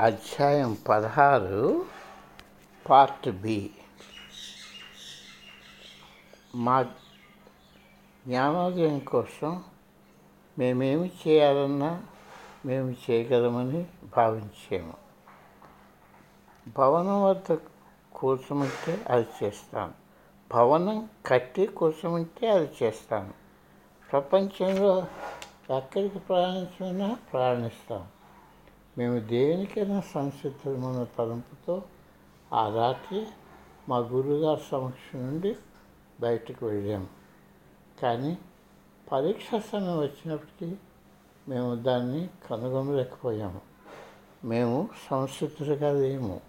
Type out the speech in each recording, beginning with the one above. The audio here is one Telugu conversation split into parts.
అధ్యాయం పదహారు పార్ట్ బి. మా జ్ఞానోదయం కోసం మేమేమి చేయాలన్నా మేము చేయగలమని భావించాము. భవనం వద్ద కూర్చమంటే అది చేస్తాను. భవనం కట్టి కూర్చమంటే అది చేస్తాను. ప్రపంచంలో ఎక్కడికి ప్రయాణించినా ప్రయాణిస్తాను. మేము దేనికైనా సంసిద్ధమైన తలంపుతో ఆ రాత్రి మా గురువుగారి సమక్షం నుండి బయటకు వెళ్ళాము కానీ పరీక్ష సమయం వచ్చినప్పటికీ మేము దాన్ని కనుగొనలేకపోయాము. మేము సంసిద్ధులుగా లేము.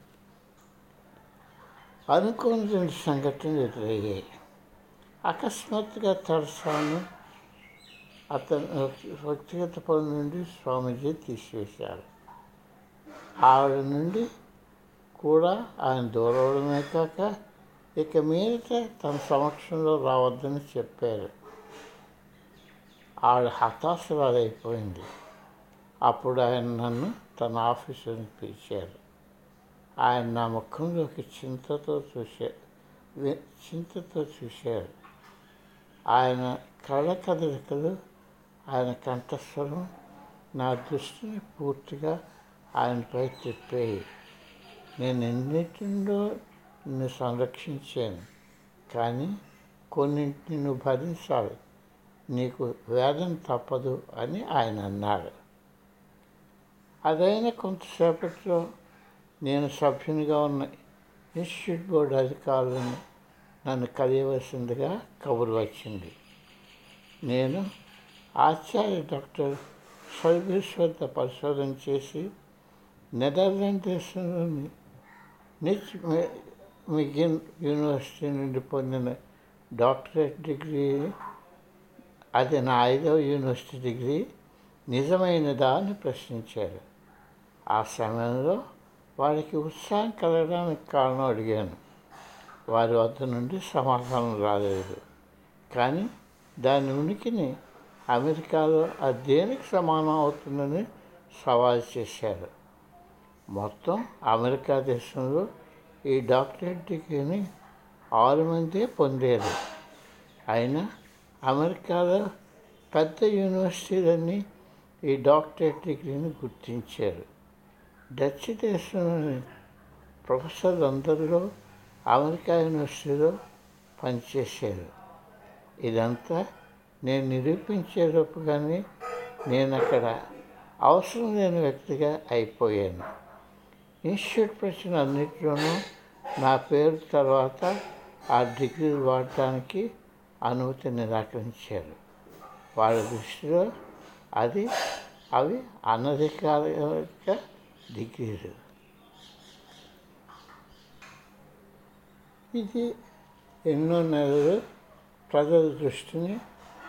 అనుకోని రెండు సంఘటనలు ఎదురయ్యాయి. అకస్మాత్తుగా తరసాను అతను వ్యక్తిగత పనుల నుండి స్వామీజీ తీసివేశారు. ఆవిడ నుండి కూడా ఆయన దూరవడమే కాక ఇక మీదట తన సమక్షంలో రావద్దని చెప్పారు. ఆవిడ హతాశరాలైపోయింది అప్పుడు ఆయన నన్ను తన ఆఫీసుని పిలిచారు. ఆయన నా ముఖంలోకి చింతతో చూశారు చింతతో చూశారు. ఆయన కళ్ళ కదలికలు ఆయన కంఠస్వరం నా దృష్టిని పూర్తిగా ఆయనపై తిప్పేయి నేను ఎన్నింటిలో నిన్ను సంరక్షించాను కానీ కొన్నింటిని నువ్వు భరించాలి. నీకు వేదన తప్పదు అని ఆయన అన్నాడు. అదైన కొంతసేపట్లో నేను సభ్యునిగా ఉన్న ఇన్స్టిట్యూట్ బోర్డు అధికారులను నన్ను కలియవలసిందిగా కబురు వచ్చింది. నేను ఆచార్య డాక్టర్ సర్వీస్ వద్ద పరిశోధన చేసి నెదర్లాండ్ దేశంలోని నిచ్ మిగిన్ యూనివర్సిటీ నుండి పొందిన డాక్టరేట్ డిగ్రీ అది నా ఐదవ యూనివర్సిటీ డిగ్రీ నిజమైనదా అని ప్రశ్నించారు ఆ సమయంలో వారికి ఉత్సాహం కలగడానికి కారణం అడిగాను వారి వద్ద నుండి సమాధానం రాలేదు కానీ దాని ఉనికిని అమెరికాలో అది దేనికి సమానం అవుతుందని సవాల్ చేశారు మొత్తం అమెరికా దేశంలో ఈ డాక్టరేట్ డిగ్రీని ఆరు మందే పొందారు. అయినా అమెరికాలో పెద్ద యూనివర్సిటీలన్నీ ఈ డాక్టరేట్ డిగ్రీని గుర్తించారు. డచ్ దేశంలోని ప్రొఫెసర్లు అందరిలో అమెరికా యూనివర్సిటీలో పనిచేశారు. ఇదంతా నేను నిరూపించేటప్పుగానే నేను అక్కడ అవసరం లేని వ్యక్తిగా అయిపోయాను. ఇన్స్టిట్యూట్ ప్రశ్న అన్నింటిలోనూ నా పేరు తర్వాత ఆ డిగ్రీ వాడటానికి అనుమతి నిరాకరించారు. వాళ్ళ దృష్టిలో అది అవి అనధికారిక డిగ్రీలు. ఇది ఎన్నో నెలలు ప్రజల దృష్టిని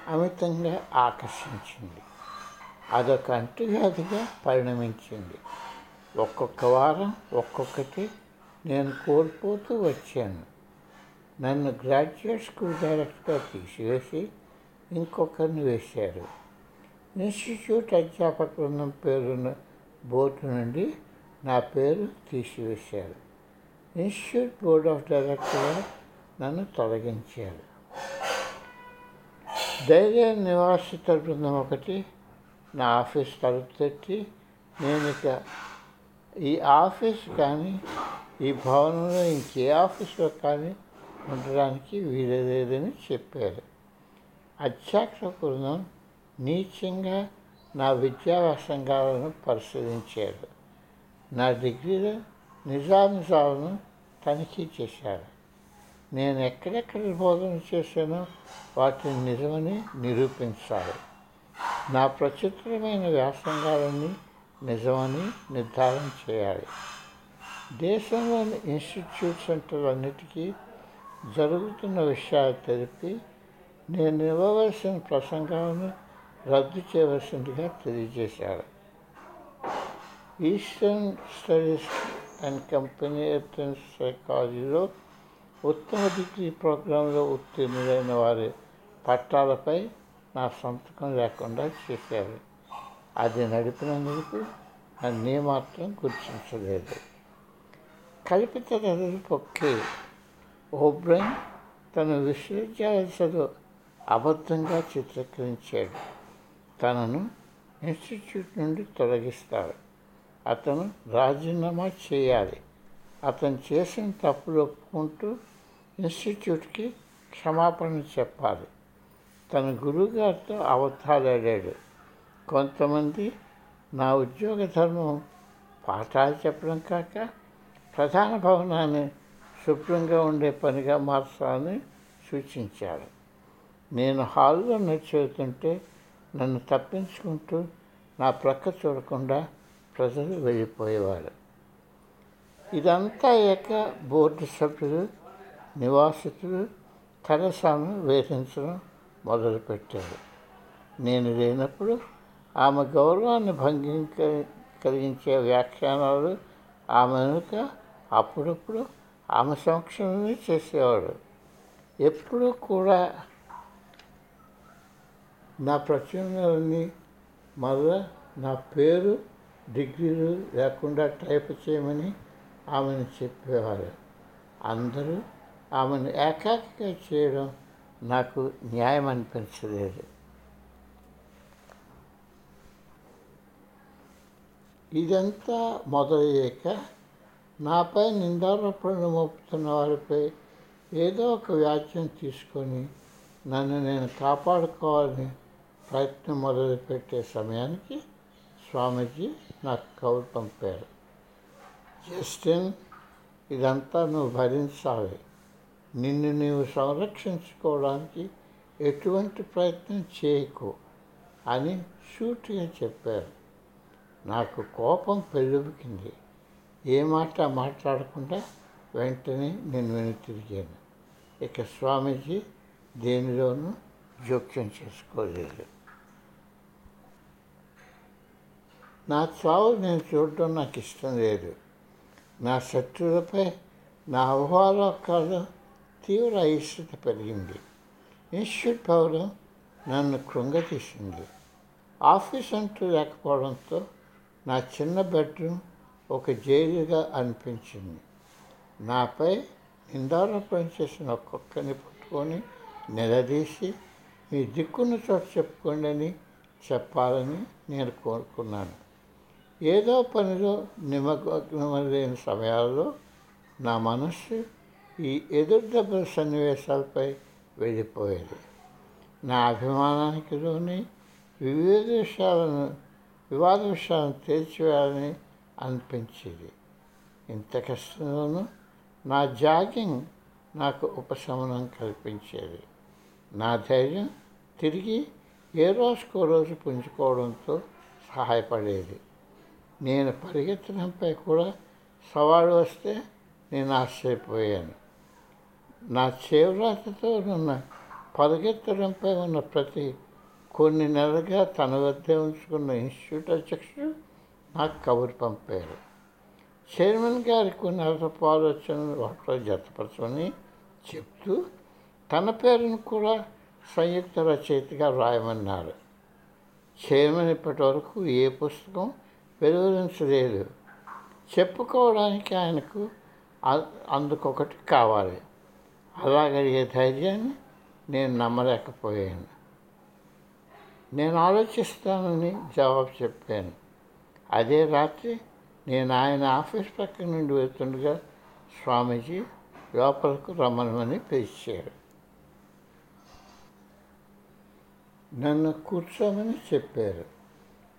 అమితంగా ఆకర్షించింది. అదొక అంటువ్యాధిగా పరిణమించింది. ఒక్కొక్క వారం ఒక్కొక్కటి నేను కోల్పోతూ వచ్చాను. నన్ను గ్రాడ్యుయేట్ స్కూల్ డైరెక్టర్గా తీసివేసి ఇంకొకరిని వేశారు. ఇన్స్టిట్యూట్ అధ్యాపక బృందం పేరున్న బోర్డు నుండి నా పేరు తీసివేశారు. ఇన్స్టిట్యూట్ బోర్డ్ ఆఫ్ డైరెక్టర్గా నన్ను తొలగించారు. ధైర్య నివాసిత బృందం ఒకటి నా ఆఫీస్ తలుపు తట్టి నేను ఇక ఈ ఆఫీస్ కానీ ఈ భవనంలో ఇంకే ఆఫీస్లో కానీ ఉండడానికి వీలలేదని చెప్పారు. అధ్యాక్ష బృందం నీచంగా నా విద్యా వ్యాసంగాలను పరిశీలించారు. నా డిగ్రీలో నిజానిజాలను తనిఖీ చేశారు. నేను ఎక్కడెక్కడ బోధన చేశానో వాటిని నిజమని నిరూపించాలి నా ప్రచిత్రమైన వ్యాసంగాలని నిజమని నిర్ధారణ చేయాలి. దేశంలోని ఇన్స్టిట్యూట్ సెంటర్లన్నిటికీ జరుగుతున్న విషయాలు తెలిపి నేను ఇవ్వవలసిన ప్రసంగాలను రద్దు చేయవలసిందిగా తెలియజేశారు. Eastern studies and company entrance సైకాలజీలో ఉత్తమ డిగ్రీ ప్రోగ్రాంలో ఉత్తీర్ణులైన వారి పట్టాలపై నా సంతకం లేకుండా చేశారు. అది నడిపినందుకు నన్నే మాత్రం గుర్తించలేదు. కల్పిత కథలు పొక్కి ఓబ్రైన్ తన విశ్వవిద్యాలయలో అబద్ధంగా చిత్రీకరించాడు. తనను ఇన్స్టిట్యూట్ నుండి తొలగిస్తాడు. అతను రాజీనామా చేయాలి. అతను చేసిన తప్పులు ఒప్పుకుంటూ ఇన్స్టిట్యూట్కి క్షమాపణ చెప్పాలి. తన గురువుగారితో అబద్ధాలాడాడు. కొంతమంది నా ఉద్యోగ ధర్మం పాఠాలు చెప్పడం కాక ప్రధాన భవనాన్ని శుభ్రంగా ఉండే పనిగా మార్చాలని సూచించాడు నేను హాల్లో నడిచెళ్తుంటే నన్ను తప్పించుకుంటూ నా ప్రక్క చూడకుండా ప్రజలు వెళ్ళిపోయేవారు. ఇదంతా అయ్యాక బోర్డు సభ్యులు నివాసితులు తెరసాను వేధించడం మొదలుపెట్టారు. నేను లేనప్పుడు ఆమె గౌరవాన్ని భంగింక కలిగించే వ్యాఖ్యానాలు ఆమె వెనుక అప్పుడప్పుడు ఆమె సంక్షణమే చేసేవాడు. ఎప్పుడూ కూడా నా ప్రచురణలని మళ్ళా నా పేరు డిగ్రీలు లేకుండా టైప్ చేయమని ఆమెను చెప్పేవారు. అందరూ ఆమెను ఏకాకిగా చేయడం నాకు న్యాయం అనిపించలేదు ఇదంతా మొదలయ్యాక నాపై నిందారోపణలు మోపుతున్న వారిపై ఏదో ఒక వ్యాఖ్యం తీసుకొని నన్ను నేను కాపాడుకోవాలని ప్రయత్నం మొదలుపెట్టే సమయానికి స్వామీజీ నాకు కబురు పంపారు. జస్టిన్ ఇదంతా నువ్వు భరించాలి. నిన్ను నీవు సంరక్షించుకోవడానికి ఎటువంటి ప్రయత్నం చేయకు అని సూటిగా చెప్పారు. నాకు కోపం పెళ్ళుబికింది ఏ మాట మాట్లాడకుండా వెంటనే నేను వెను తిరిగాను. ఇక స్వామీజీ దేనిలోనూ జోక్యం చేసుకోలేదు. నా చావు నేను చూడడం నాకు ఇష్టం లేదు. నా శత్రువులపై నా అవహాలోకాలు తీవ్ర అయిష్టత పెరిగింది. ఇన్స్టిట్యూట్ భవనం నన్ను కృంగతీసింది ఆఫీస్ అంటూ లేకపోవడంతో నా చిన్న బెడ్రూమ్ ఒక జైలుగా అనిపించింది. నాపై నిందారోపణ చేసిన ఒక్కొక్కరిని పట్టుకొని నిలదీసి మీ దిక్కున్న చోట చెప్పుకోండి అని చెప్పాలని నేను కోరుకున్నాను. ఏదో పనిలో నిమగ్నమైన సమయాల్లో నా మనస్సు ఈ ఎదురు దెబ్బల సన్నివేశాలపై వెళ్ళిపోయేది. నా అభిమానానికి లోని వివిధ విషయాలను వివాద విషయాన్ని తీర్చివేయాలని అనిపించేది. ఇంత కష్టంలోనూ నా జాగింగ్ నాకు ఉపశమనం కల్పించేది. నా ధైర్యం తిరిగి ఏ రోజుకో రోజు పుంజుకోవడంతో సహాయపడేది. నేను పరిగెత్తడంపై కూడా సవాళ్ళు వస్తే నేను ఆశ్చర్యపోయాను. నా చేవ్రాతతో ఉన్న పరిగెత్తడంపై ఉన్న ప్రతి కొన్ని నెలలుగా తన వద్దే ఉంచుకున్న ఇన్స్టిట్యూట్ అధ్యక్షుడు నాకు కబురు పంపారు. చైర్మన్ గారి కొన్ని అదనపు ఆలోచనలు వాటిలో జతపరచమని చెప్తూ తన పేరును కూడా సంయుక్త రచయితగా వ్రాయమన్నారు. చైర్మన్ ఇప్పటి వరకు ఏ పుస్తకం వెలువరించలేదు. చెప్పుకోవడానికి ఆయనకు అందుకొకటి కావాలి. అలాగడిగే ధైర్యాన్ని నేను నమ్మలేకపోయాను. నేను ఆలోచిస్తానని జవాబు చెప్పాను. అదే రాత్రి నేను ఆయన ఆఫీస్ పక్క నుండి వెళ్తుండగా స్వామీజీ లోపలకు రమ్మనమని పిలిచారు. నన్ను కూర్చోమని చెప్పారు.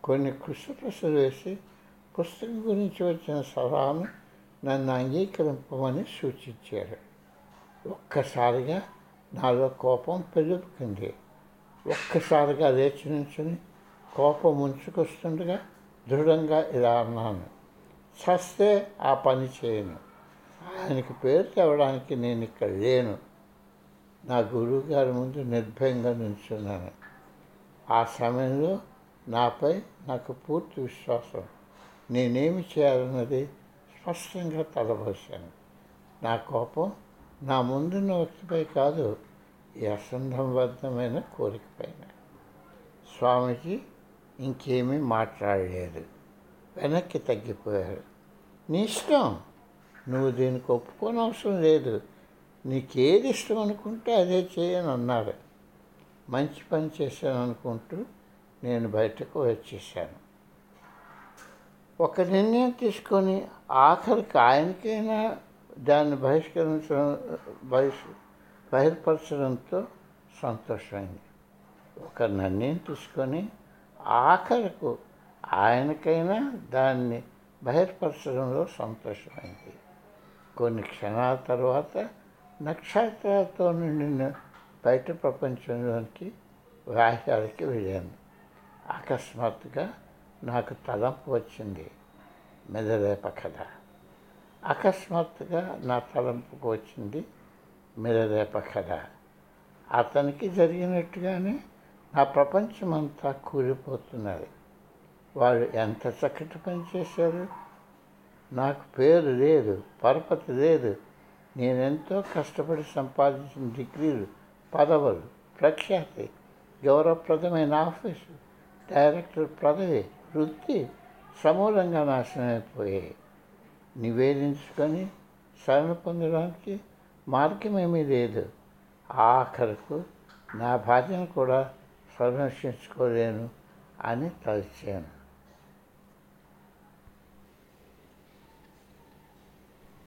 కొన్ని కృష్ణప్రసలు వేసి పుస్తకం గురించి వచ్చిన సలహాను నన్ను అంగీకరింపమని సూచించారు. ఒక్కసారిగా నాలో కోపం పెరుగుతుంది. ఒక్కసారిగా లేచి నుంచుని కోపం ముంచుకొస్తుండగా దృఢంగా ఇలా అన్నాను చస్తే ఆ పని చేయను. ఆయనకి పేరు తేవడానికి నేను ఇక్కడ లేను. నా గురువు గారి ముందు నిర్భయంగా నిల్చున్నాను. ఆ సమయంలో నాపై నాకు పూర్తి విశ్వాసం. నేనేమి చేయాలన్నది స్పష్టంగా తలబోసాను నా కోపం నా ముందున్న వ్యక్తిపై కాదు. ఈ కోరిక పైన. స్వామికి ఇంకేమీ మాట్లాడలేదు. వెనక్కి తగ్గిపోయారు నీ ఇష్టం. నువ్వు దీనికి ఒప్పుకోని అవసరం లేదు. నీకేది ఇష్టం అనుకుంటే అదే చేయని అన్నారు మంచి పని చేశాను అనుకుంటూ నేను బయటకు వచ్చేసాను ఒక నిర్ణయం తీసుకొని ఆఖరికి ఆయనకైనా దాన్ని బహిష్కరించడం బహిష్ బహిర్పరచడంతో సంతోషమైంది. ఒక నిర్ణయం తీసుకొని ఆఖరకు ఆయనకైనా దాన్ని బహిర్పరచడంలో సంతోషమైంది. కొన్ని క్షణాల తర్వాత నక్షత్రాలతో నిండిన బయట ప్రపంచంలోనికి వ్యాహ్యాలకి వెళ్ళాను. అకస్మాత్తుగా నాకు తలంపు వచ్చింది. మెదరేప కథ. అకస్మాత్తుగా నా తలంపుకు వచ్చింది మెదరేప కథ అతనికి జరిగినట్టుగానే నా ప్రపంచమంతా కూలిపోతున్నది. వారు ఎంత చక్కటి పని చేశారు? నాకు పేరు లేదు పరపతి లేదు. నేనెంతో కష్టపడి సంపాదించిన డిగ్రీలు పదవులు ప్రఖ్యాతి గౌరవప్రదమైన ఆఫీసు డైరెక్టర్ పదవి వృత్తి సమూలంగా నాశనమైపోయాయి. నివేదించుకొని శరణ పొందడానికి మార్గమేమీ లేదు. ఆఖరకు నా భార్యను కూడా సంరక్షించుకోలేను అని తలిచాను.